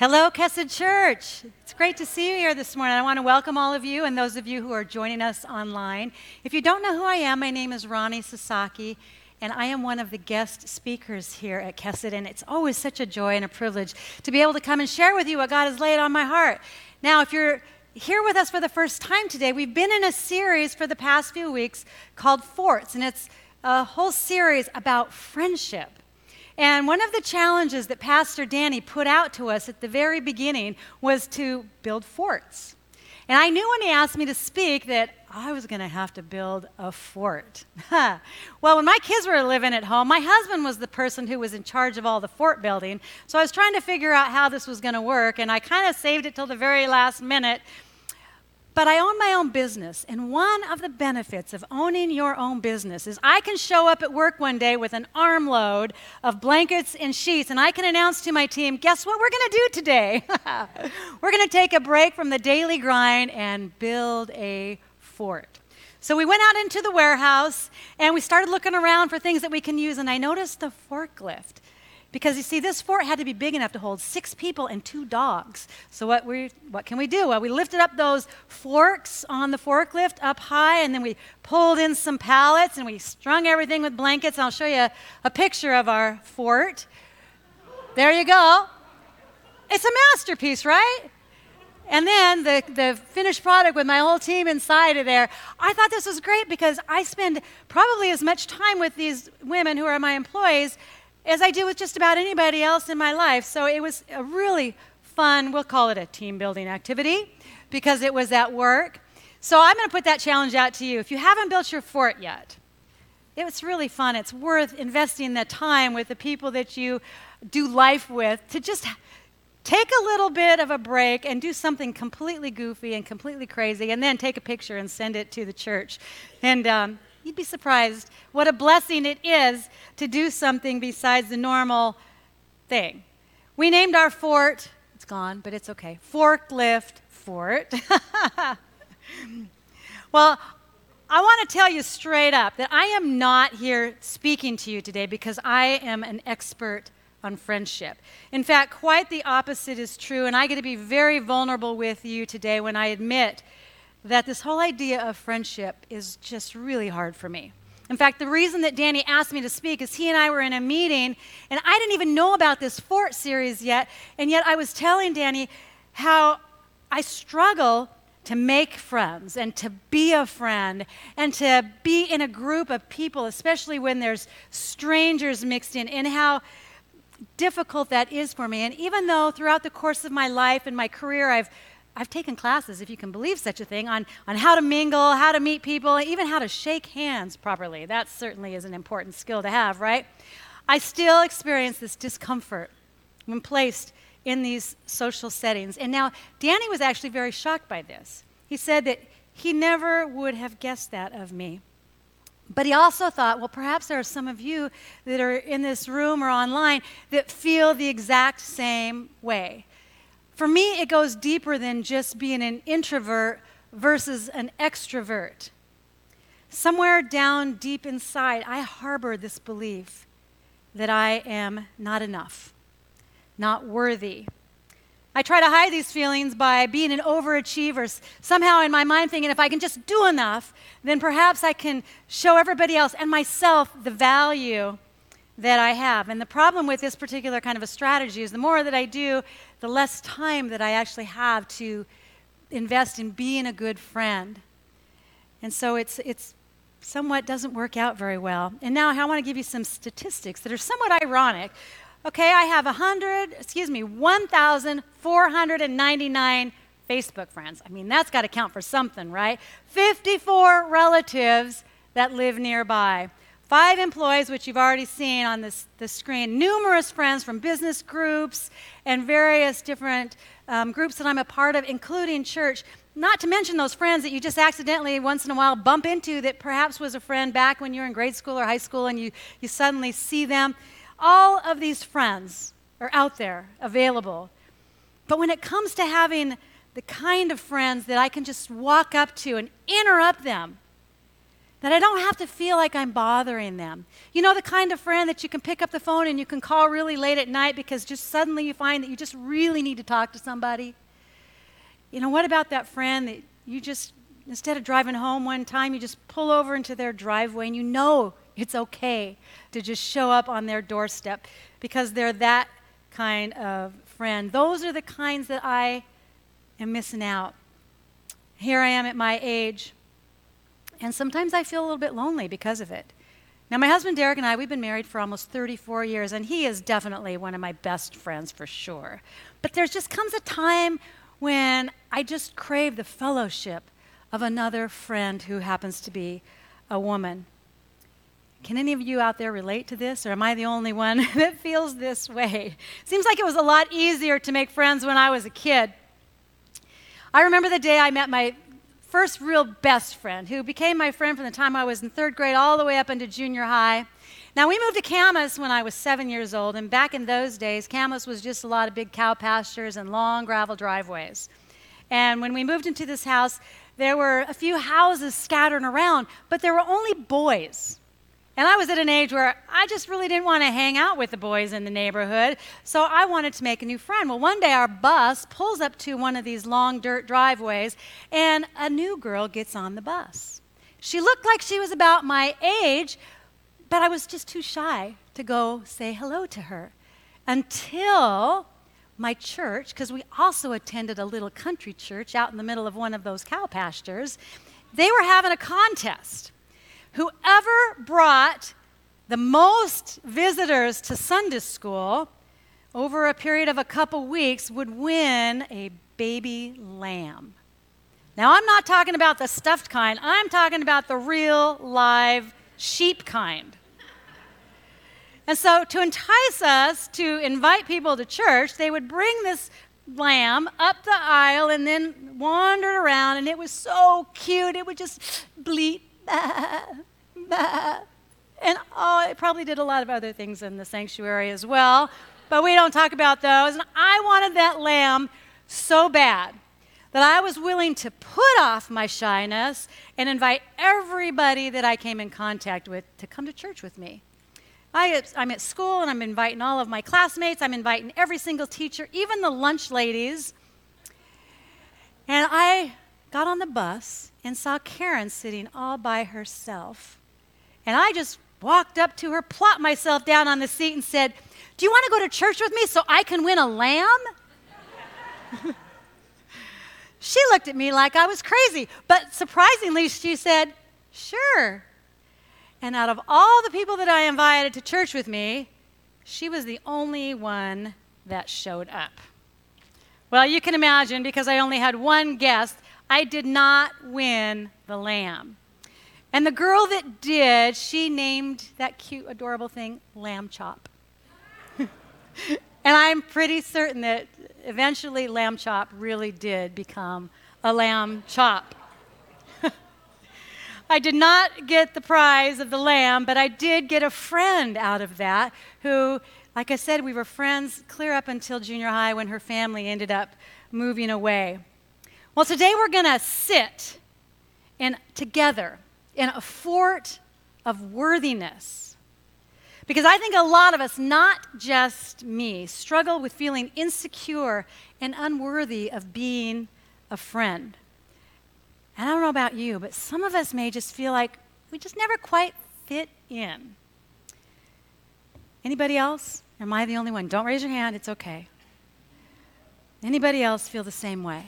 Hello, Kesed Church. It's great to see you here this morning. I want to welcome all of you and those of you who are joining us online. If you don't know who I am, my name is Ronnie Sasaki, and I am one of the guest speakers here at Kesed, and it's always such a joy and a privilege to be able to come and share with you what God has laid on my heart. Now, if you're here with us for the first time today, we've been in a series for the past few weeks called Forts, and it's a whole series about friendship. And one of the challenges that Pastor Danny put out to us at the very beginning was to build forts. And I knew when he asked me to speak that I was going to have to build a fort. well, when my kids were living at home, my husband was the person who was in charge of all the fort building. So I was trying to figure out how this was going to work, and I kind of saved it till the very last minute but I own my own business, and one of the benefits of owning your own business is I can show up at work one day with an armload of blankets and sheets, and I can announce to my team, guess what we're going to do today? we're going to take a break from the daily grind and build a fort. So we went out into the warehouse and we started looking around for things that we can use, and I noticed the forklift. Because you see, this fort had to be big enough to hold six people and two dogs. So what we what can we do? Well, we lifted up those forks on the forklift up high, and then we pulled in some pallets and we strung everything with blankets. I'll show you a, a picture of our fort. There you go. It's a masterpiece, right? And then the, the finished product with my whole team inside of there. I thought this was great because I spend probably as much time with these women who are my employees as I do with just about anybody else in my life. So it was a really fun, we'll call it a team building activity because it was at work. So I'm going to put that challenge out to you. If you haven't built your fort yet, it was really fun. It's worth investing the time with the people that you do life with to just take a little bit of a break and do something completely goofy and completely crazy, and then take a picture and send it to the church. And um, You'd be surprised what a blessing it is to do something besides the normal thing. We named our fort, it's gone, but it's okay, Forklift Fort. well, I want to tell you straight up that I am not here speaking to you today because I am an expert on friendship. In fact, quite the opposite is true, and I get to be very vulnerable with you today when I admit that this whole idea of friendship is just really hard for me. In fact, the reason that Danny asked me to speak is he and I were in a meeting, and I didn't even know about this Fort series yet, and yet I was telling Danny how I struggle to make friends and to be a friend and to be in a group of people, especially when there's strangers mixed in, and how difficult that is for me. And even though throughout the course of my life and my career I've I've taken classes, if you can believe such a thing, on, on how to mingle, how to meet people, even how to shake hands properly. That certainly is an important skill to have, right? I still experience this discomfort when placed in these social settings. And now, Danny was actually very shocked by this. He said that he never would have guessed that of me. But he also thought, well, perhaps there are some of you that are in this room or online that feel the exact same way. For me, it goes deeper than just being an introvert versus an extrovert. Somewhere down deep inside, I harbor this belief that I am not enough, not worthy. I try to hide these feelings by being an overachiever, somehow in my mind thinking if I can just do enough, then perhaps I can show everybody else and myself the value that I have. And the problem with this particular kind of a strategy is the more that I do, the less time that I actually have to invest in being a good friend. And so it's, it's somewhat doesn't work out very well. And now I want to give you some statistics that are somewhat ironic. Okay, I have 100, excuse me, 1,499 Facebook friends. I mean, that's got to count for something, right? 54 relatives that live nearby. Five employees, which you've already seen on this, this screen, numerous friends from business groups and various different um, groups that I'm a part of, including church. Not to mention those friends that you just accidentally once in a while bump into that perhaps was a friend back when you were in grade school or high school and you, you suddenly see them. All of these friends are out there available. But when it comes to having the kind of friends that I can just walk up to and interrupt them that I don't have to feel like I'm bothering them. You know, the kind of friend that you can pick up the phone and you can call really late at night because just suddenly you find that you just really need to talk to somebody. You know, what about that friend that you just, instead of driving home one time, you just pull over into their driveway and you know it's okay to just show up on their doorstep because they're that kind of friend. Those are the kinds that I am missing out. Here I am at my age and sometimes I feel a little bit lonely because of it. Now, my husband Derek and I, we've been married for almost 34 years, and he is definitely one of my best friends for sure. But there just comes a time when I just crave the fellowship of another friend who happens to be a woman. Can any of you out there relate to this, or am I the only one that feels this way? Seems like it was a lot easier to make friends when I was a kid. I remember the day I met my first real best friend who became my friend from the time I was in third grade all the way up into junior high. Now, we moved to Camas when I was seven years old, and back in those days, Camas was just a lot of big cow pastures and long gravel driveways. And when we moved into this house, there were a few houses scattered around, but there were only boys. And I was at an age where I just really didn't want to hang out with the boys in the neighborhood, so I wanted to make a new friend. Well, one day our bus pulls up to one of these long dirt driveways, and a new girl gets on the bus. She looked like she was about my age, but I was just too shy to go say hello to her until my church, because we also attended a little country church out in the middle of one of those cow pastures, they were having a contest. Whoever brought the most visitors to Sunday school over a period of a couple weeks would win a baby lamb. Now, I'm not talking about the stuffed kind, I'm talking about the real live sheep kind. And so, to entice us to invite people to church, they would bring this lamb up the aisle and then wandered around, and it was so cute. It would just bleat and oh, it probably did a lot of other things in the sanctuary as well, but we don't talk about those. And I wanted that lamb so bad that I was willing to put off my shyness and invite everybody that I came in contact with to come to church with me. I, am at school and I'm inviting all of my classmates. I'm inviting every single teacher, even the lunch ladies. And I got on the bus and saw Karen sitting all by herself. And I just walked up to her, plopped myself down on the seat, and said, Do you want to go to church with me so I can win a lamb? she looked at me like I was crazy, but surprisingly, she said, Sure. And out of all the people that I invited to church with me, she was the only one that showed up. Well, you can imagine because I only had one guest, I did not win the lamb. And the girl that did, she named that cute, adorable thing Lamb Chop. and I'm pretty certain that eventually Lamb Chop really did become a lamb chop. I did not get the prize of the lamb, but I did get a friend out of that who, like I said, we were friends clear up until junior high when her family ended up moving away. Well, today we're going to sit in together in a fort of worthiness. Because I think a lot of us, not just me, struggle with feeling insecure and unworthy of being a friend. And I don't know about you, but some of us may just feel like we just never quite fit in. Anybody else? Am I the only one? Don't raise your hand, it's okay. Anybody else feel the same way?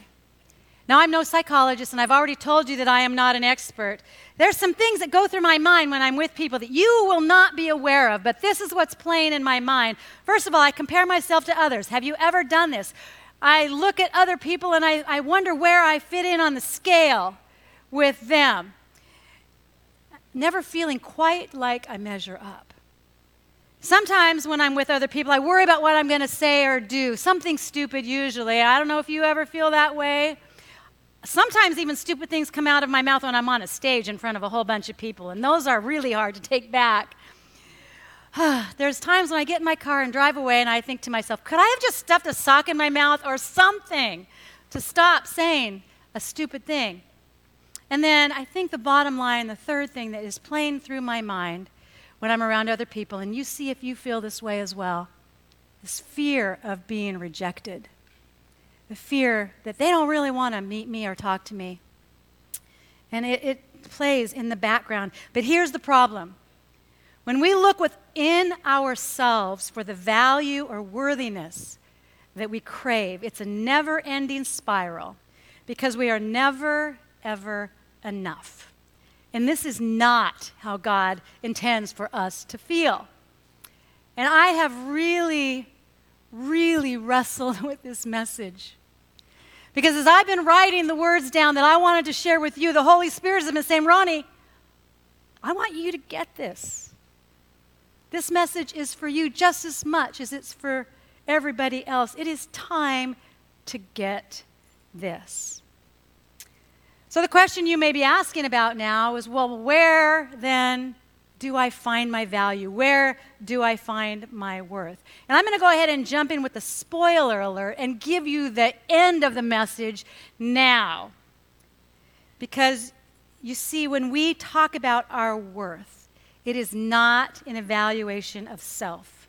Now, I'm no psychologist, and I've already told you that I am not an expert. There's some things that go through my mind when I'm with people that you will not be aware of, but this is what's playing in my mind. First of all, I compare myself to others. Have you ever done this? I look at other people and I, I wonder where I fit in on the scale with them, never feeling quite like I measure up. Sometimes when I'm with other people, I worry about what I'm going to say or do, something stupid usually. I don't know if you ever feel that way. Sometimes even stupid things come out of my mouth when I'm on a stage in front of a whole bunch of people, and those are really hard to take back. There's times when I get in my car and drive away, and I think to myself, could I have just stuffed a sock in my mouth or something to stop saying a stupid thing? And then I think the bottom line, the third thing that is playing through my mind when I'm around other people, and you see if you feel this way as well, is fear of being rejected. The fear that they don't really want to meet me or talk to me. And it, it plays in the background. But here's the problem when we look within ourselves for the value or worthiness that we crave, it's a never ending spiral because we are never, ever enough. And this is not how God intends for us to feel. And I have really, really wrestled with this message. Because as I've been writing the words down that I wanted to share with you, the Holy Spirit has been saying, Ronnie, I want you to get this. This message is for you just as much as it's for everybody else. It is time to get this. So, the question you may be asking about now is well, where then do I find my value? Where do I find my worth? And I'm going to go ahead and jump in with the spoiler alert and give you the end of the message now. Because you see, when we talk about our worth, it is not an evaluation of self,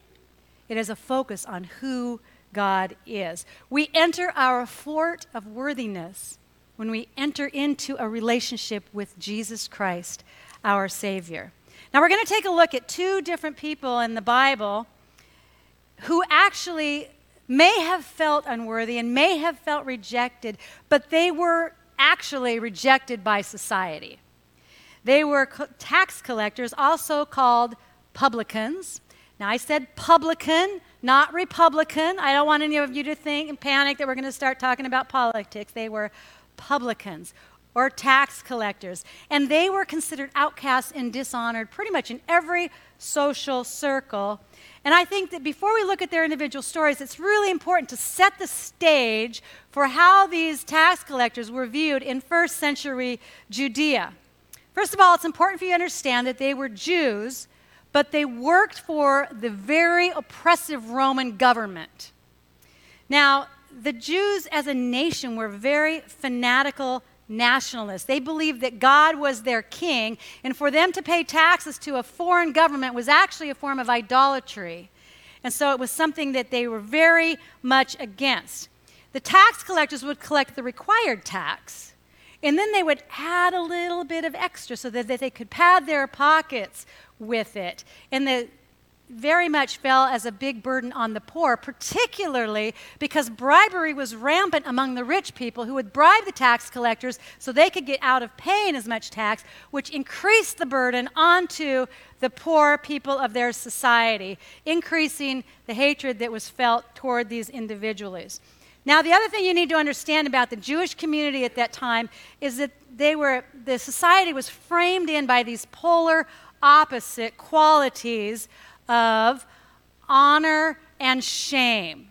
it is a focus on who God is. We enter our fort of worthiness when we enter into a relationship with Jesus Christ, our Savior. Now, we're going to take a look at two different people in the Bible who actually may have felt unworthy and may have felt rejected, but they were actually rejected by society. They were tax collectors, also called publicans. Now, I said publican, not Republican. I don't want any of you to think and panic that we're going to start talking about politics. They were publicans or tax collectors. And they were considered outcasts and dishonored pretty much in every social circle. And I think that before we look at their individual stories, it's really important to set the stage for how these tax collectors were viewed in first century Judea. First of all, it's important for you to understand that they were Jews, but they worked for the very oppressive Roman government. Now, the Jews as a nation were very fanatical nationalists. They believed that God was their king, and for them to pay taxes to a foreign government was actually a form of idolatry. And so it was something that they were very much against. The tax collectors would collect the required tax, and then they would add a little bit of extra so that, that they could pad their pockets with it. And the very much fell as a big burden on the poor, particularly because bribery was rampant among the rich people who would bribe the tax collectors so they could get out of paying as much tax, which increased the burden onto the poor people of their society, increasing the hatred that was felt toward these individuals. Now, the other thing you need to understand about the Jewish community at that time is that they were, the society was framed in by these polar opposite qualities of honor and shame.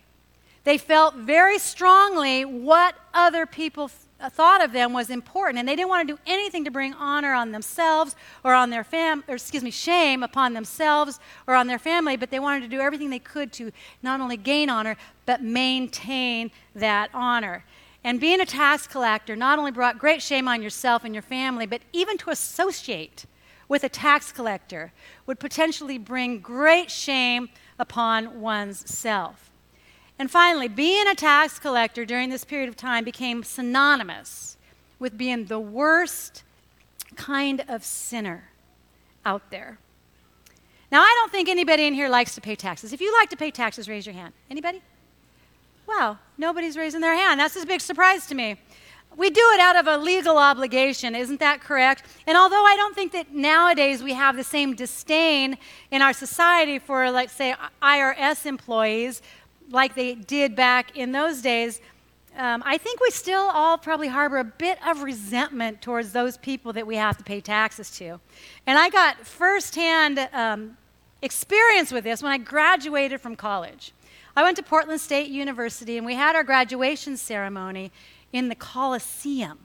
They felt very strongly what other people uh, thought of them was important, and they didn't want to do anything to bring honor on themselves or on their fam, or excuse me, shame upon themselves or on their family. But they wanted to do everything they could to not only gain honor but maintain that honor. And being a tax collector not only brought great shame on yourself and your family, but even to associate with a tax collector would potentially bring great shame upon one's self. And finally, being a tax collector during this period of time became synonymous with being the worst kind of sinner out there. Now, I don't think anybody in here likes to pay taxes. If you like to pay taxes, raise your hand. Anybody? Wow, nobody's raising their hand. That's a big surprise to me we do it out of a legal obligation, isn't that correct? And although I don't think that nowadays we have the same disdain in our society for, like, say, IRS employees like they did back in those days, um, I think we still all probably harbor a bit of resentment towards those people that we have to pay taxes to. And I got firsthand um, experience with this when I graduated from college. I went to Portland State University and we had our graduation ceremony in the Coliseum.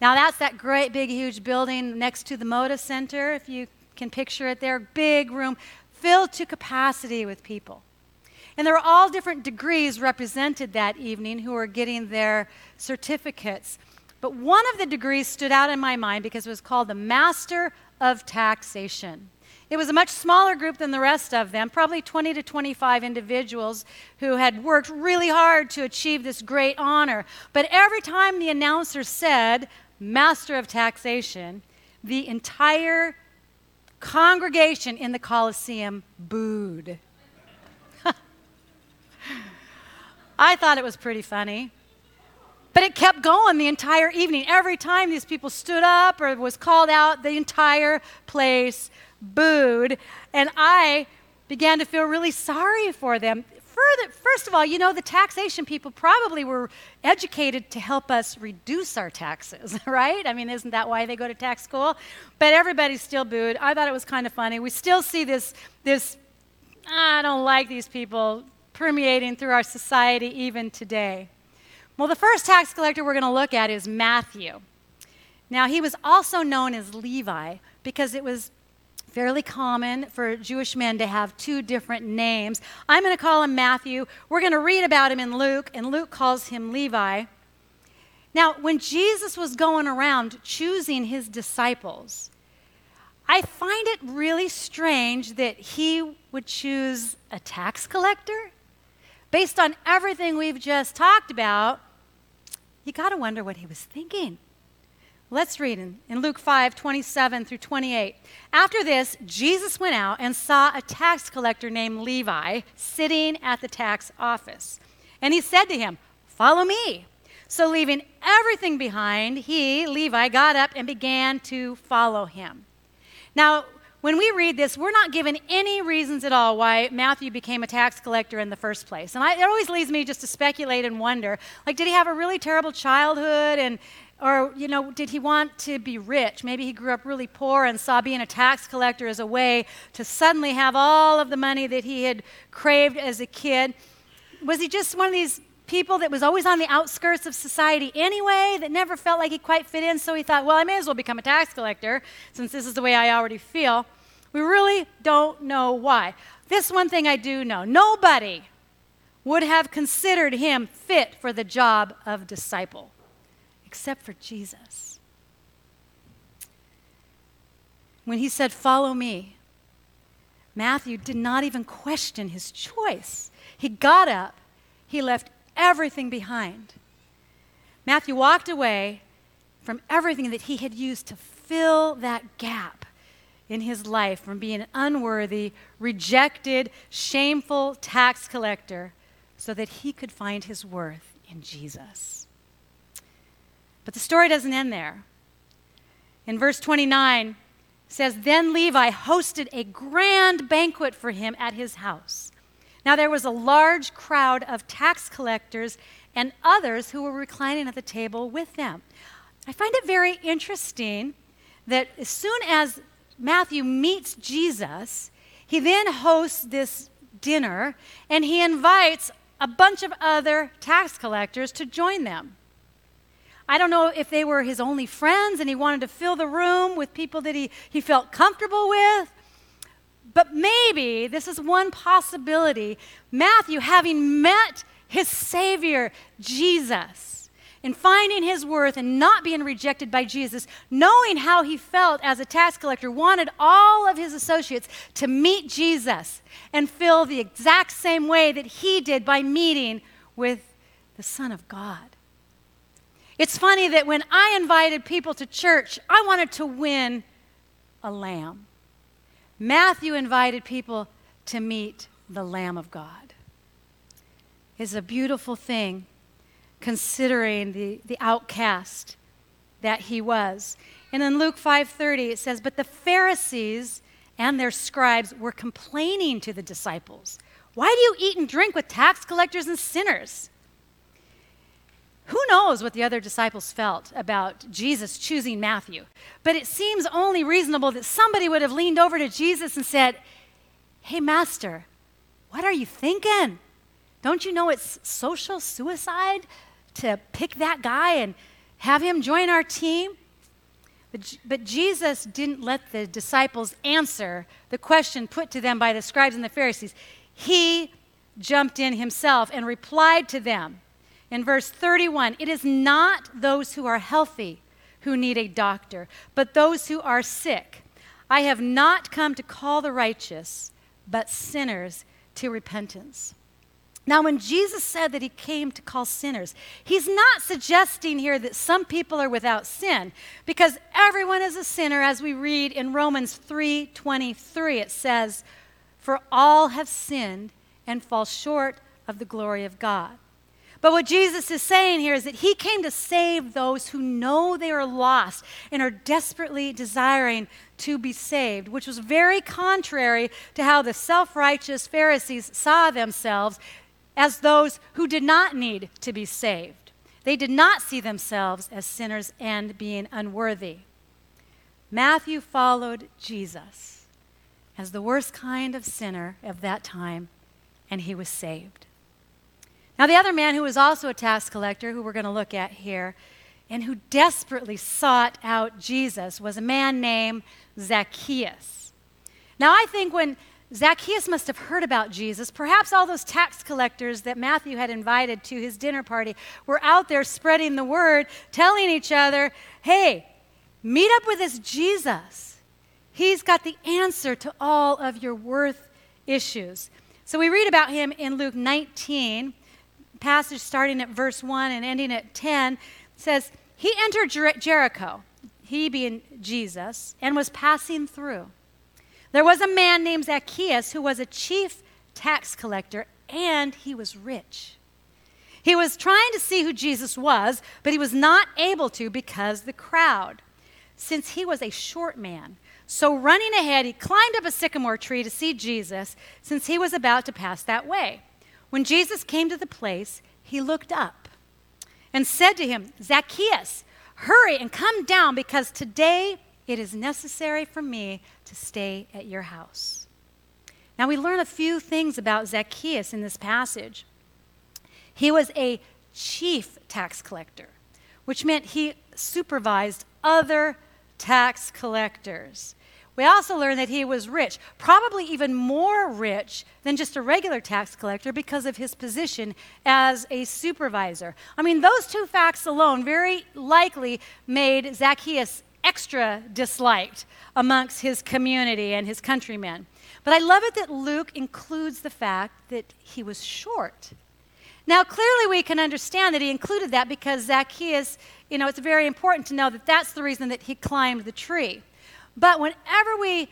Now, that's that great big, huge building next to the Moda Center, if you can picture it there. Big room filled to capacity with people. And there were all different degrees represented that evening who were getting their certificates. But one of the degrees stood out in my mind because it was called the Master of Taxation. It was a much smaller group than the rest of them, probably 20 to 25 individuals who had worked really hard to achieve this great honor. But every time the announcer said, Master of Taxation, the entire congregation in the Coliseum booed. I thought it was pretty funny. But it kept going the entire evening. Every time these people stood up or was called out, the entire place booed. And I began to feel really sorry for them. Further, first of all, you know, the taxation people probably were educated to help us reduce our taxes, right? I mean, isn't that why they go to tax school? But everybody still booed. I thought it was kind of funny. We still see this, this ah, I don't like these people permeating through our society even today. Well, the first tax collector we're going to look at is Matthew. Now, he was also known as Levi because it was fairly common for Jewish men to have two different names. I'm going to call him Matthew. We're going to read about him in Luke, and Luke calls him Levi. Now, when Jesus was going around choosing his disciples, I find it really strange that he would choose a tax collector. Based on everything we've just talked about, you got to wonder what he was thinking. Let's read in, in Luke 5 27 through 28. After this, Jesus went out and saw a tax collector named Levi sitting at the tax office. And he said to him, Follow me. So, leaving everything behind, he, Levi, got up and began to follow him. Now, when we read this, we're not given any reasons at all why Matthew became a tax collector in the first place. And I, it always leads me just to speculate and wonder like, did he have a really terrible childhood and, or, you know, did he want to be rich? Maybe he grew up really poor and saw being a tax collector as a way to suddenly have all of the money that he had craved as a kid. Was he just one of these people that was always on the outskirts of society anyway, that never felt like he quite fit in? So he thought, well, I may as well become a tax collector since this is the way I already feel. We really don't know why. This one thing I do know nobody would have considered him fit for the job of disciple except for Jesus. When he said, Follow me, Matthew did not even question his choice. He got up, he left everything behind. Matthew walked away from everything that he had used to fill that gap in his life from being an unworthy, rejected, shameful tax collector so that he could find his worth in Jesus. But the story doesn't end there. In verse 29, says, Then Levi hosted a grand banquet for him at his house. Now there was a large crowd of tax collectors and others who were reclining at the table with them. I find it very interesting that as soon as Matthew meets Jesus, he then hosts this dinner and he invites a bunch of other tax collectors to join them. I don't know if they were his only friends and he wanted to fill the room with people that he, he felt comfortable with. But maybe this is one possibility. Matthew, having met his Savior, Jesus, and finding his worth and not being rejected by Jesus, knowing how he felt as a tax collector, wanted all of his associates to meet Jesus and feel the exact same way that he did by meeting with the Son of God. It's funny that when I invited people to church, I wanted to win a lamb. Matthew invited people to meet the Lamb of God. It's a beautiful thing considering the, the outcast that he was. And in Luke 5:30 it says, "But the Pharisees and their scribes were complaining to the disciples, "Why do you eat and drink with tax collectors and sinners?" Who knows what the other disciples felt about Jesus choosing Matthew? But it seems only reasonable that somebody would have leaned over to Jesus and said, Hey, Master, what are you thinking? Don't you know it's social suicide to pick that guy and have him join our team? But, but Jesus didn't let the disciples answer the question put to them by the scribes and the Pharisees. He jumped in himself and replied to them in verse 31 It is not those who are healthy who need a doctor, but those who are sick. I have not come to call the righteous, but sinners to repentance. Now, when Jesus said that he came to call sinners, he's not suggesting here that some people are without sin, because everyone is a sinner, as we read in Romans 3:23. It says, "For all have sinned and fall short of the glory of God." But what Jesus is saying here is that he came to save those who know they are lost and are desperately desiring to be saved, which was very contrary to how the self righteous Pharisees saw themselves as those who did not need to be saved. They did not see themselves as sinners and being unworthy. Matthew followed Jesus as the worst kind of sinner of that time, and he was saved. Now, the other man who was also a tax collector, who we're going to look at here, and who desperately sought out Jesus, was a man named Zacchaeus. Now, I think when Zacchaeus must have heard about Jesus, perhaps all those tax collectors that Matthew had invited to his dinner party were out there spreading the word, telling each other, hey, meet up with this Jesus. He's got the answer to all of your worth issues. So we read about him in Luke 19 passage starting at verse 1 and ending at 10 says, He entered Jer- Jericho, he being Jesus, and was passing through. There was a man named Zacchaeus who was a chief tax collector, and he was rich. He was trying to see who Jesus was, but he was not able to because the crowd, since he was a short man. So, running ahead, he climbed up a sycamore tree to see Jesus, since he was about to pass that way. When Jesus came to the place, he looked up and said to him, Zacchaeus, hurry and come down because today it is necessary for me to stay at your house. Now, we learn a few things about Zacchaeus in this passage. He was a chief tax collector, which meant he supervised other tax collectors. We also learn that he was rich, probably even more rich than just a regular tax collector because of his position as a supervisor. I mean, those two facts alone very likely made Zacchaeus extra disliked amongst his community and his countrymen. But I love it that Luke includes the fact that he was short. Now, clearly, we can understand that he included that because Zacchaeus, you know, it's very important to know that that's the reason that he climbed the tree. But whenever we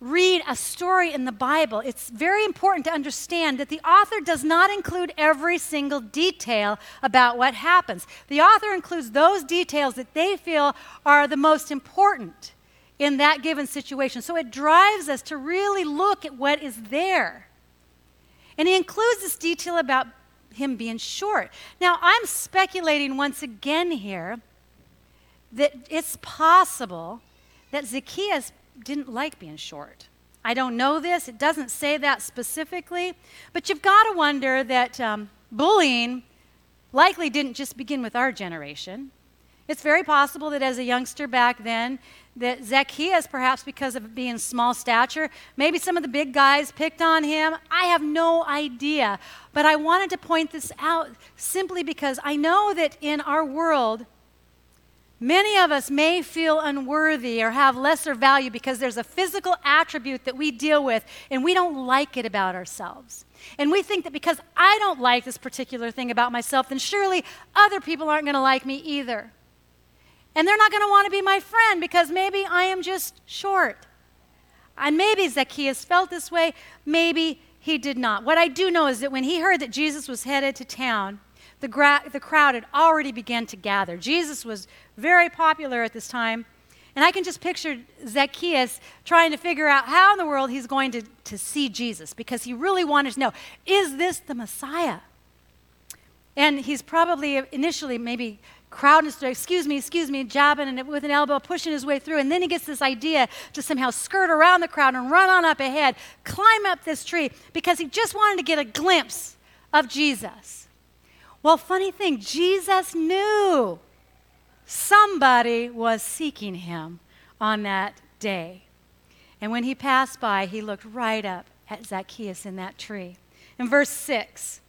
read a story in the Bible, it's very important to understand that the author does not include every single detail about what happens. The author includes those details that they feel are the most important in that given situation. So it drives us to really look at what is there. And he includes this detail about him being short. Now, I'm speculating once again here that it's possible that Zacchaeus didn't like being short. I don't know this, it doesn't say that specifically, but you've got to wonder that um, bullying likely didn't just begin with our generation. It's very possible that as a youngster back then, that Zacchaeus, perhaps because of being small stature, maybe some of the big guys picked on him. I have no idea. But I wanted to point this out simply because I know that in our world, Many of us may feel unworthy or have lesser value because there's a physical attribute that we deal with and we don't like it about ourselves. And we think that because I don't like this particular thing about myself, then surely other people aren't going to like me either. And they're not going to want to be my friend because maybe I am just short. And maybe Zacchaeus felt this way, maybe he did not. What I do know is that when he heard that Jesus was headed to town, the, gra- the crowd had already begun to gather. Jesus was very popular at this time. And I can just picture Zacchaeus trying to figure out how in the world he's going to, to see Jesus because he really wanted to know is this the Messiah? And he's probably initially maybe crowding, excuse me, excuse me, jabbing and with an elbow, pushing his way through. And then he gets this idea to somehow skirt around the crowd and run on up ahead, climb up this tree because he just wanted to get a glimpse of Jesus. Well, funny thing, Jesus knew somebody was seeking him on that day. And when he passed by, he looked right up at Zacchaeus in that tree. In verse 6,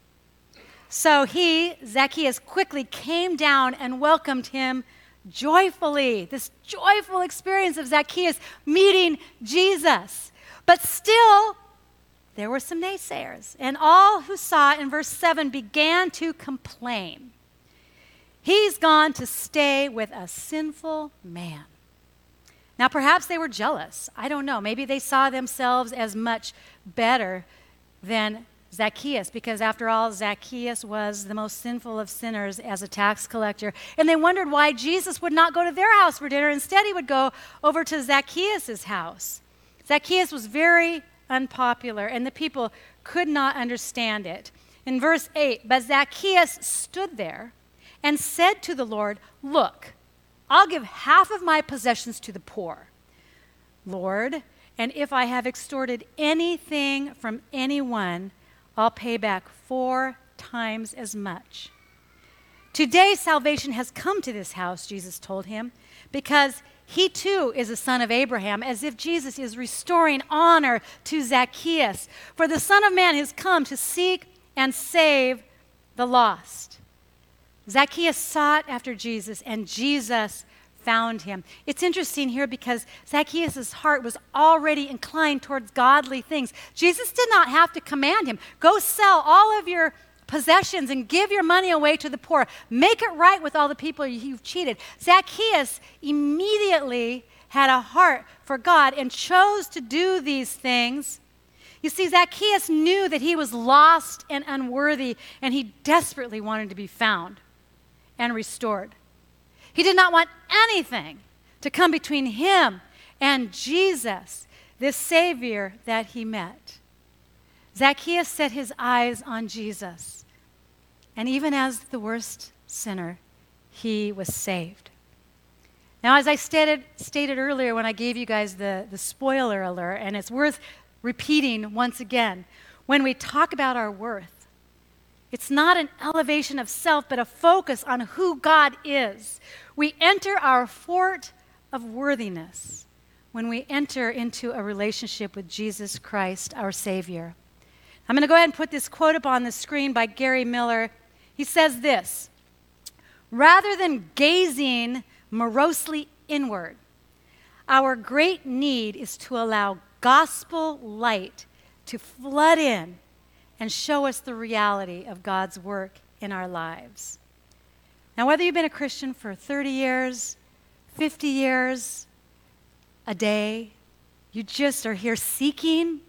So he, Zacchaeus, quickly came down and welcomed him joyfully. This joyful experience of Zacchaeus meeting Jesus. But still, there were some naysayers, and all who saw in verse 7 began to complain. He's gone to stay with a sinful man. Now, perhaps they were jealous. I don't know. Maybe they saw themselves as much better than Zacchaeus, because after all, Zacchaeus was the most sinful of sinners as a tax collector. And they wondered why Jesus would not go to their house for dinner. Instead, he would go over to Zacchaeus' house. Zacchaeus was very unpopular, and the people could not understand it. In verse 8, but Zacchaeus stood there and said to the Lord, Look, I'll give half of my possessions to the poor. Lord, and if I have extorted anything from anyone, I'll pay back four times as much. Today, salvation has come to this house, Jesus told him, because he too is a son of Abraham, as if Jesus is restoring honor to Zacchaeus. For the Son of Man has come to seek and save the lost. Zacchaeus sought after Jesus, and Jesus found him. It's interesting here because Zacchaeus' heart was already inclined towards godly things. Jesus did not have to command him go sell all of your possessions and give your money away to the poor. Make it right with all the people you've cheated. Zacchaeus immediately had a heart for God and chose to do these things. You see, Zacchaeus knew that he was lost and unworthy, and he desperately wanted to be found and restored. He did not want anything to come between him and Jesus, this Savior that he met. Zacchaeus set his eyes on Jesus, and even as the worst sinner, he was saved. Now, as I stated, stated earlier when I gave you guys the, the spoiler alert, and it's worth repeating once again, when we talk about our worth, it's not an elevation of self, but a focus on who God is. We enter our fort of worthiness when we enter into a relationship with Jesus Christ, our Savior. I'm going to go ahead and put this quote up on the screen by Gary Miller. He says this Rather than gazing morosely inward, our great need is to allow gospel light to flood in and show us the reality of God's work in our lives. Now, whether you've been a Christian for 30 years, 50 years, a day, you just are here seeking,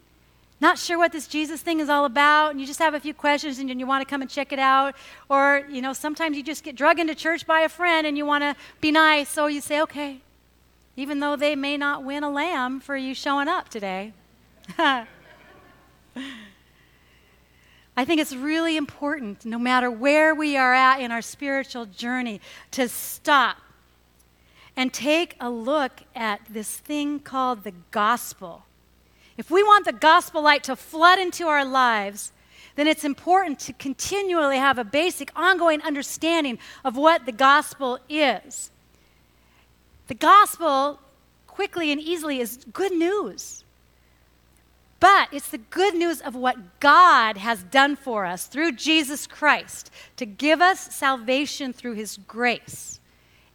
not sure what this Jesus thing is all about, and you just have a few questions and you want to come and check it out. Or, you know, sometimes you just get drugged into church by a friend and you want to be nice, so you say, okay, even though they may not win a lamb for you showing up today. I think it's really important, no matter where we are at in our spiritual journey, to stop and take a look at this thing called the gospel. If we want the gospel light to flood into our lives, then it's important to continually have a basic, ongoing understanding of what the gospel is. The gospel, quickly and easily, is good news. But it's the good news of what God has done for us through Jesus Christ to give us salvation through his grace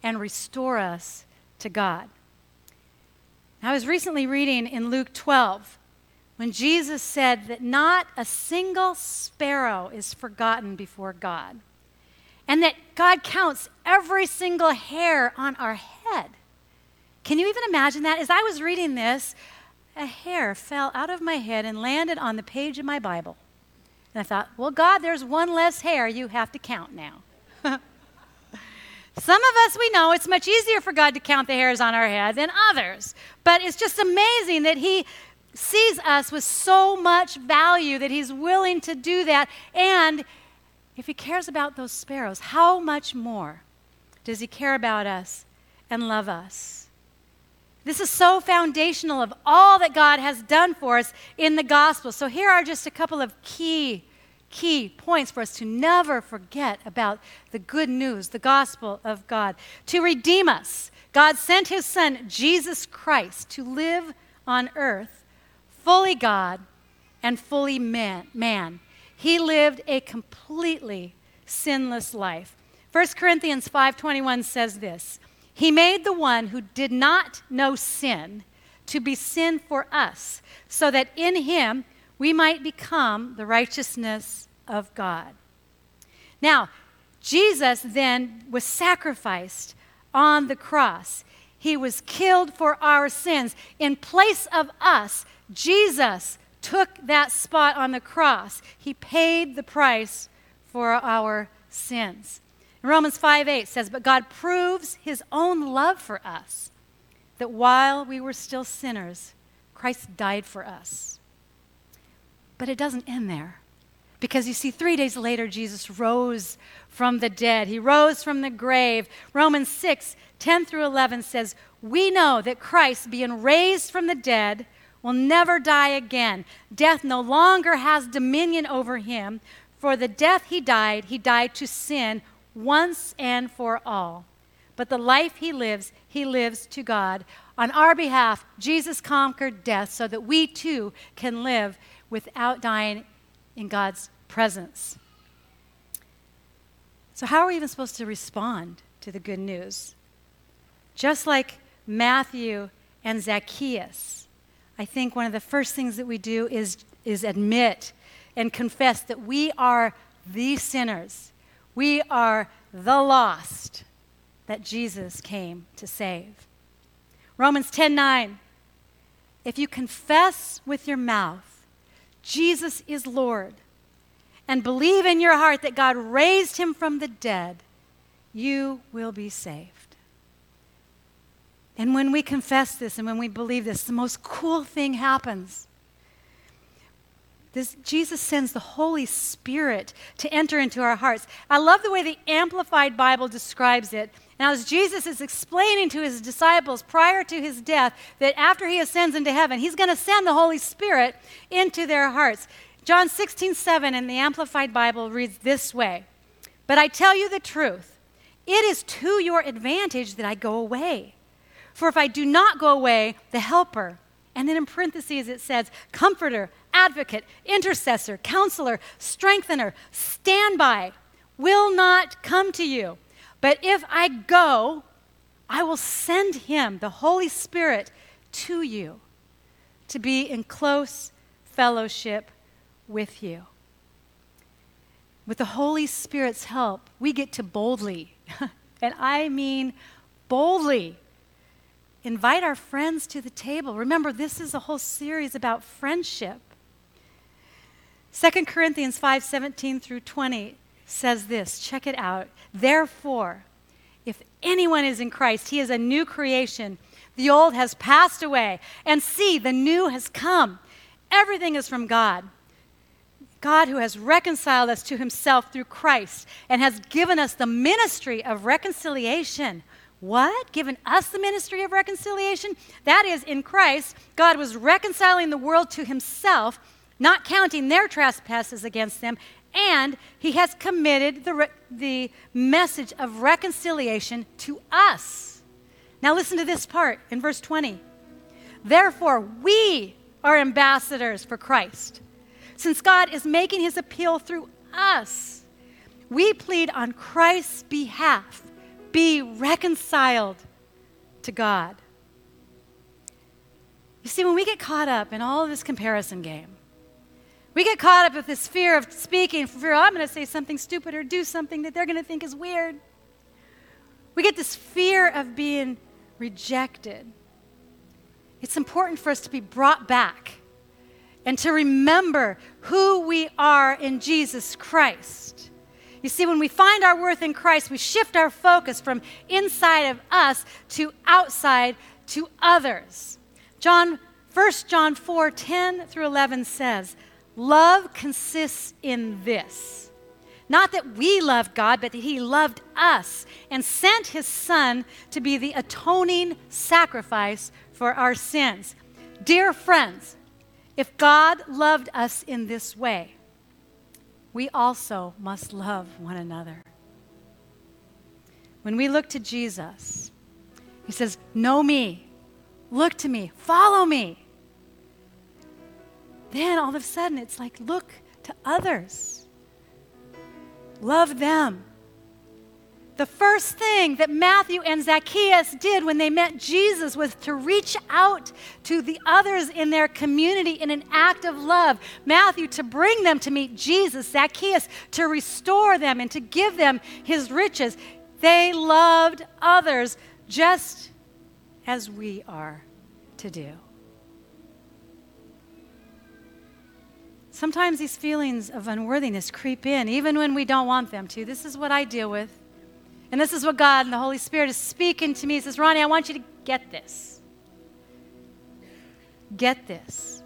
and restore us to God. I was recently reading in Luke 12 when Jesus said that not a single sparrow is forgotten before God, and that God counts every single hair on our head. Can you even imagine that? As I was reading this, a hair fell out of my head and landed on the page of my Bible. And I thought, well, God, there's one less hair you have to count now. Some of us, we know it's much easier for God to count the hairs on our head than others. But it's just amazing that He sees us with so much value that He's willing to do that. And if He cares about those sparrows, how much more does He care about us and love us? This is so foundational of all that God has done for us in the gospel. So here are just a couple of key key points for us to never forget about the good news, the gospel of God. To redeem us, God sent his son Jesus Christ to live on earth, fully God and fully man. man. he lived a completely sinless life. 1 Corinthians 5:21 says this, he made the one who did not know sin to be sin for us, so that in him we might become the righteousness of God. Now, Jesus then was sacrificed on the cross. He was killed for our sins. In place of us, Jesus took that spot on the cross. He paid the price for our sins. Romans 5 8 says, But God proves his own love for us, that while we were still sinners, Christ died for us. But it doesn't end there. Because you see, three days later, Jesus rose from the dead. He rose from the grave. Romans 6 10 through 11 says, We know that Christ, being raised from the dead, will never die again. Death no longer has dominion over him. For the death he died, he died to sin once and for all. But the life he lives, he lives to God. On our behalf, Jesus conquered death so that we too can live without dying in God's presence. So, how are we even supposed to respond to the good news? Just like Matthew and Zacchaeus, I think one of the first things that we do is, is admit and confess that we are the sinners we are the lost that Jesus came to save. Romans 10:9 If you confess with your mouth Jesus is Lord and believe in your heart that God raised him from the dead, you will be saved. And when we confess this and when we believe this, the most cool thing happens. This, Jesus sends the Holy Spirit to enter into our hearts. I love the way the Amplified Bible describes it. Now, as Jesus is explaining to his disciples prior to his death that after he ascends into heaven, he's going to send the Holy Spirit into their hearts. John 16, 7 in the Amplified Bible reads this way But I tell you the truth, it is to your advantage that I go away. For if I do not go away, the Helper, and then in parentheses it says, Comforter, advocate, intercessor, counselor, strengthener, standby will not come to you. But if I go, I will send him, the Holy Spirit, to you to be in close fellowship with you. With the Holy Spirit's help, we get to boldly, and I mean boldly, invite our friends to the table. Remember, this is a whole series about friendship. 2 Corinthians 5 17 through 20 says this check it out. Therefore, if anyone is in Christ, he is a new creation. The old has passed away, and see, the new has come. Everything is from God. God, who has reconciled us to himself through Christ and has given us the ministry of reconciliation. What? Given us the ministry of reconciliation? That is, in Christ, God was reconciling the world to himself not counting their trespasses against them, and he has committed the, re- the message of reconciliation to us. Now, listen to this part in verse 20. Therefore, we are ambassadors for Christ. Since God is making his appeal through us, we plead on Christ's behalf be reconciled to God. You see, when we get caught up in all of this comparison game, we get caught up with this fear of speaking, fear, oh, I'm going to say something stupid or do something that they're going to think is weird. We get this fear of being rejected. It's important for us to be brought back and to remember who we are in Jesus Christ. You see, when we find our worth in Christ, we shift our focus from inside of us to outside to others. John, 1 John 4 10 through 11 says, Love consists in this not that we loved God, but that He loved us and sent His Son to be the atoning sacrifice for our sins. Dear friends, if God loved us in this way, we also must love one another. When we look to Jesus, He says, Know me, look to me, follow me then all of a sudden it's like, look to others. Love them. The first thing that Matthew and Zacchaeus did when they met Jesus was to reach out to the others in their community in an act of love. Matthew to bring them to meet Jesus, Zacchaeus to restore them and to give them his riches. They loved others just as we are to do. Sometimes these feelings of unworthiness creep in, even when we don't want them to. This is what I deal with. And this is what God and the Holy Spirit is speaking to me. He says, Ronnie, I want you to get this. Get this.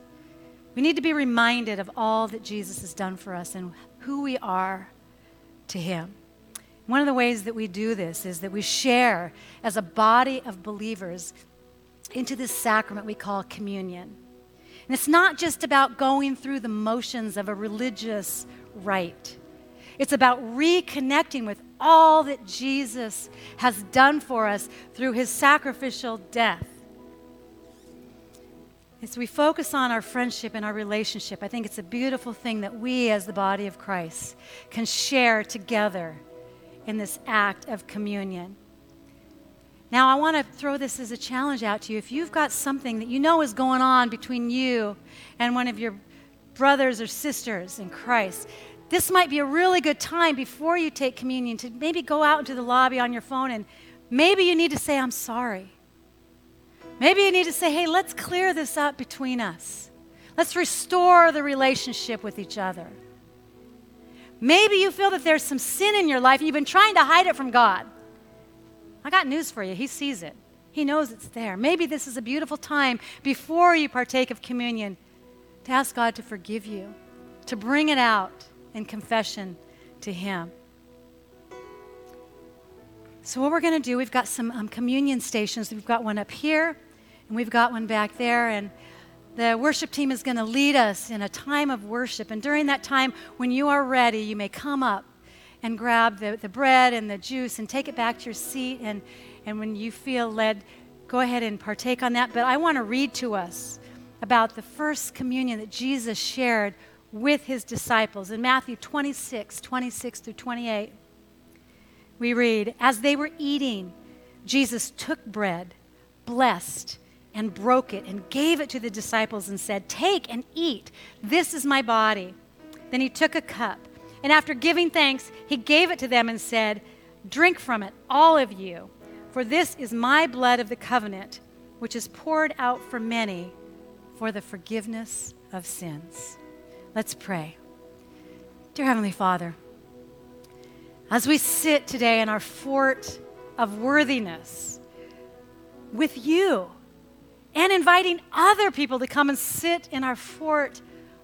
We need to be reminded of all that Jesus has done for us and who we are to Him. One of the ways that we do this is that we share as a body of believers into this sacrament we call communion. And it's not just about going through the motions of a religious rite, it's about reconnecting with all that Jesus has done for us through his sacrificial death. As we focus on our friendship and our relationship, I think it's a beautiful thing that we, as the body of Christ, can share together in this act of communion. Now, I want to throw this as a challenge out to you. If you've got something that you know is going on between you and one of your brothers or sisters in Christ, this might be a really good time before you take communion to maybe go out into the lobby on your phone and maybe you need to say, I'm sorry. Maybe you need to say, hey, let's clear this up between us. Let's restore the relationship with each other. Maybe you feel that there's some sin in your life and you've been trying to hide it from God. I got news for you. He sees it, He knows it's there. Maybe this is a beautiful time before you partake of communion to ask God to forgive you, to bring it out in confession to Him. So, what we're going to do, we've got some um, communion stations. We've got one up here, and we've got one back there. And the worship team is going to lead us in a time of worship. And during that time, when you are ready, you may come up and grab the, the bread and the juice and take it back to your seat. And, and when you feel led, go ahead and partake on that. But I want to read to us about the first communion that Jesus shared with his disciples in Matthew 26, 26 through 28. We read, As they were eating, Jesus took bread, blessed, and broke it, and gave it to the disciples and said, Take and eat. This is my body. Then he took a cup. And after giving thanks, he gave it to them and said, Drink from it, all of you, for this is my blood of the covenant, which is poured out for many for the forgiveness of sins. Let's pray. Dear Heavenly Father, as we sit today in our fort of worthiness with you and inviting other people to come and sit in our fort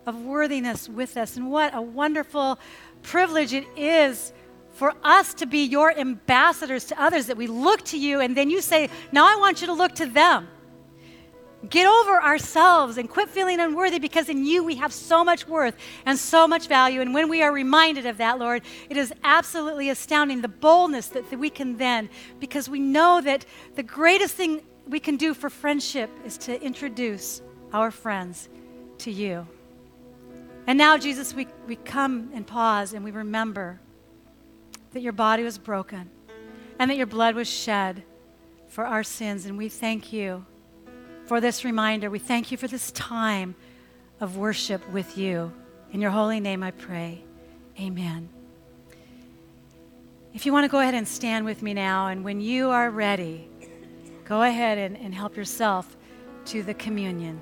of worthiness with us, and what a wonderful privilege it is for us to be your ambassadors to others, that we look to you and then you say, Now I want you to look to them. Get over ourselves and quit feeling unworthy because in you we have so much worth and so much value. And when we are reminded of that, Lord, it is absolutely astounding the boldness that, that we can then, because we know that the greatest thing we can do for friendship is to introduce our friends to you. And now, Jesus, we, we come and pause and we remember that your body was broken and that your blood was shed for our sins. And we thank you for this reminder. We thank you for this time of worship with you. In your holy name I pray. Amen. If you want to go ahead and stand with me now, and when you are ready, go ahead and, and help yourself to the communion.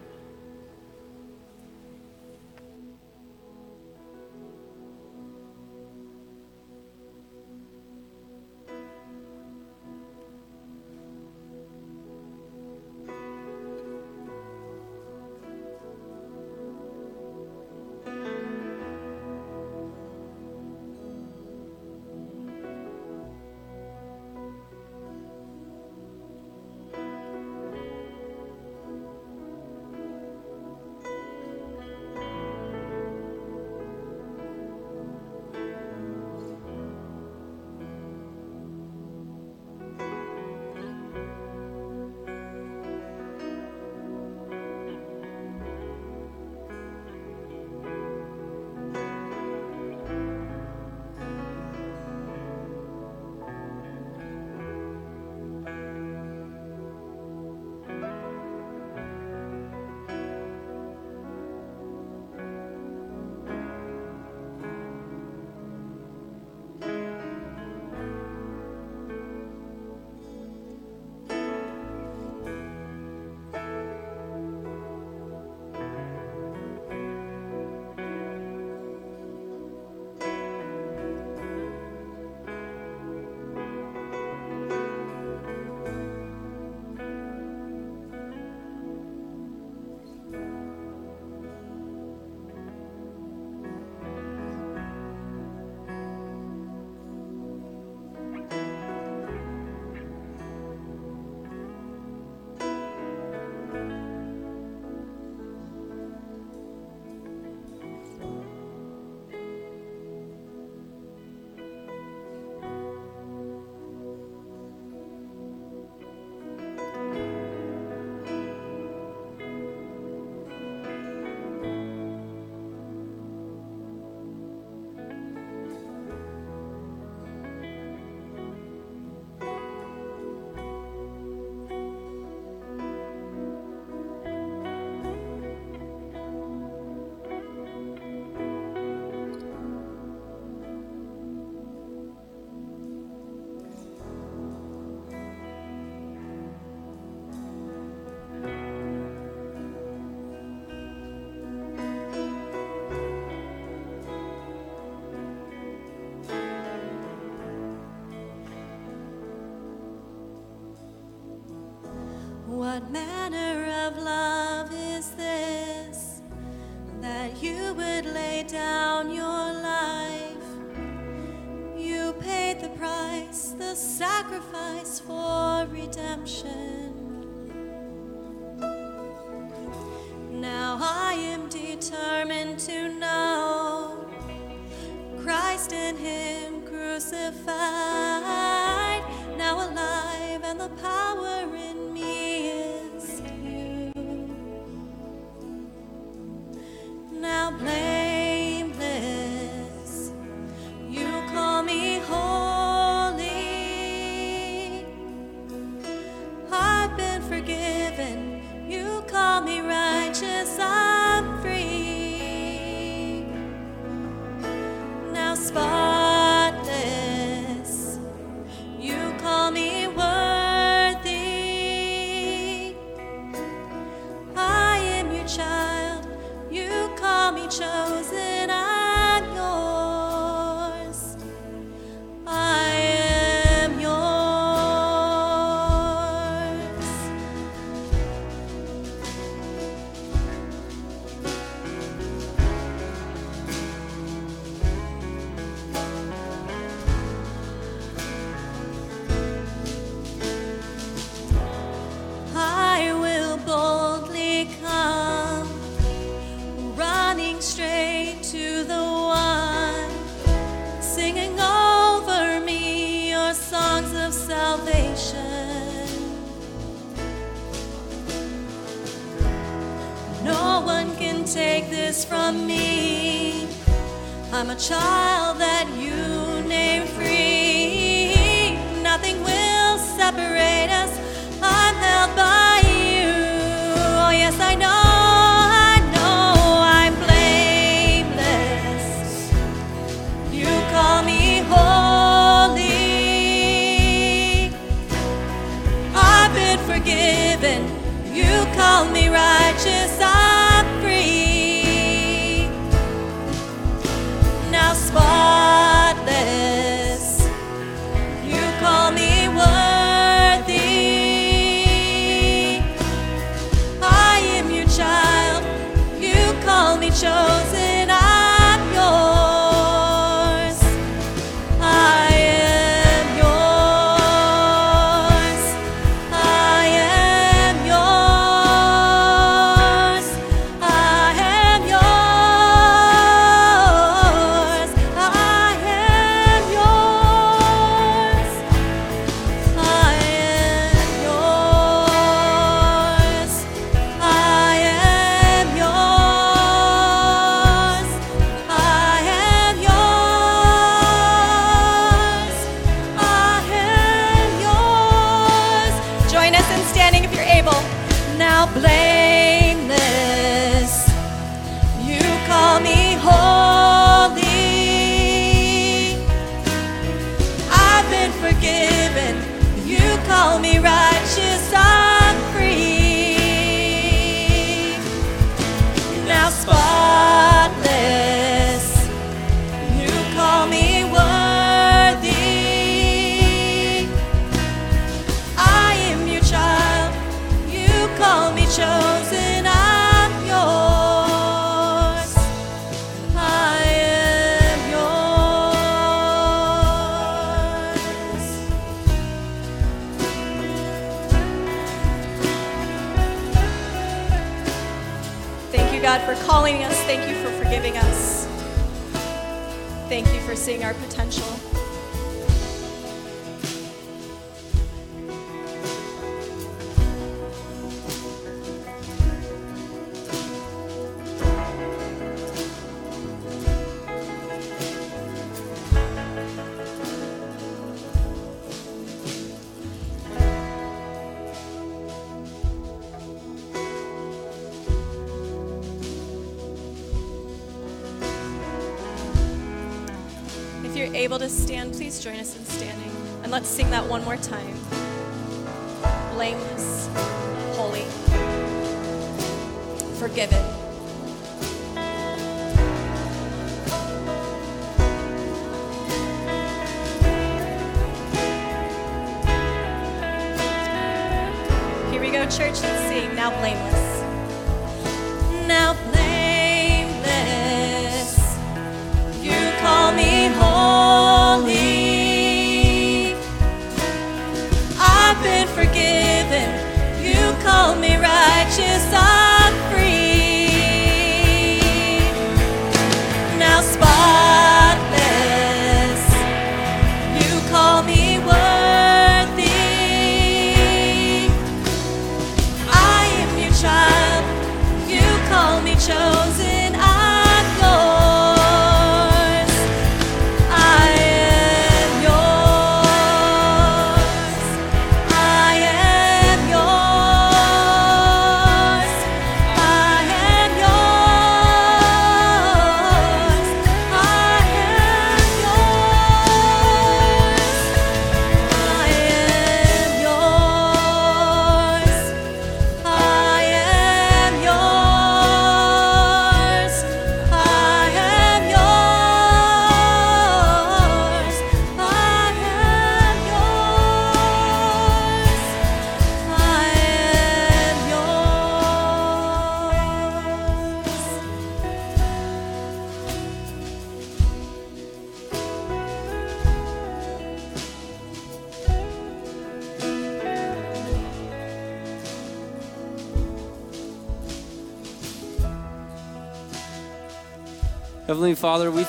manner of love is this that you would lay down your life? You paid the price, the sacrifice for redemption. Now I am determined to know Christ and Him crucified, now alive and the power in a child. one more time.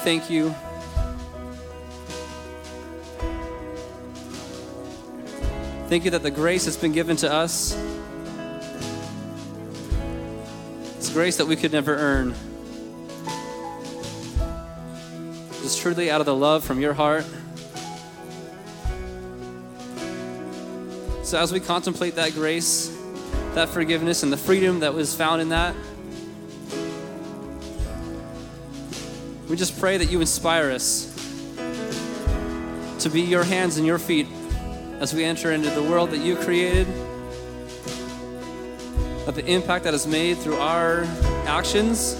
Thank you. Thank you that the grace that's been given to us. It's grace that we could never earn. It's truly out of the love from your heart. So, as we contemplate that grace, that forgiveness, and the freedom that was found in that, We just pray that you inspire us to be your hands and your feet as we enter into the world that you created, of the impact that is made through our actions,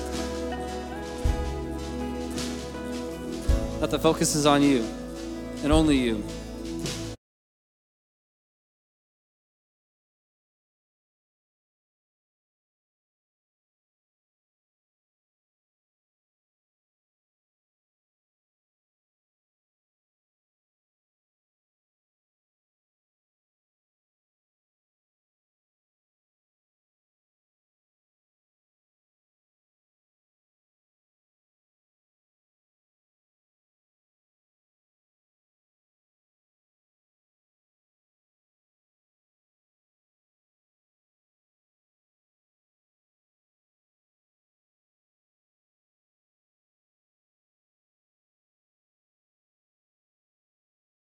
that the focus is on you and only you.